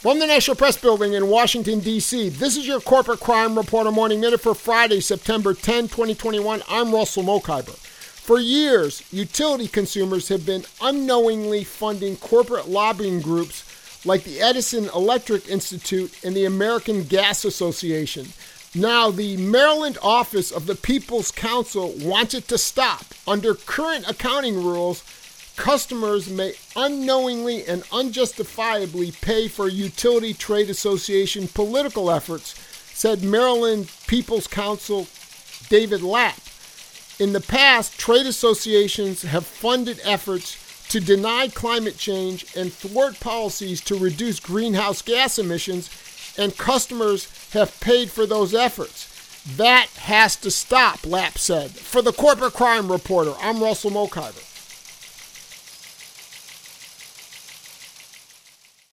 From the National Press Building in Washington, D.C., this is your Corporate Crime Reporter Morning Minute for Friday, September 10, 2021. I'm Russell Mokhiber. For years, utility consumers have been unknowingly funding corporate lobbying groups like the Edison Electric Institute and the American Gas Association. Now, the Maryland office of the People's Counsel wants it to stop. Under current accounting rules, customers may unknowingly and unjustifiably pay for utility trade association political efforts, said Maryland People's Counsel David Lapp. In the past, trade associations have funded efforts to deny climate change and thwart policies to reduce greenhouse gas emissions, and customers have paid for those efforts. That has to stop, Lapp said. For the Corporate Crime Reporter, I'm Russell Mokhiber.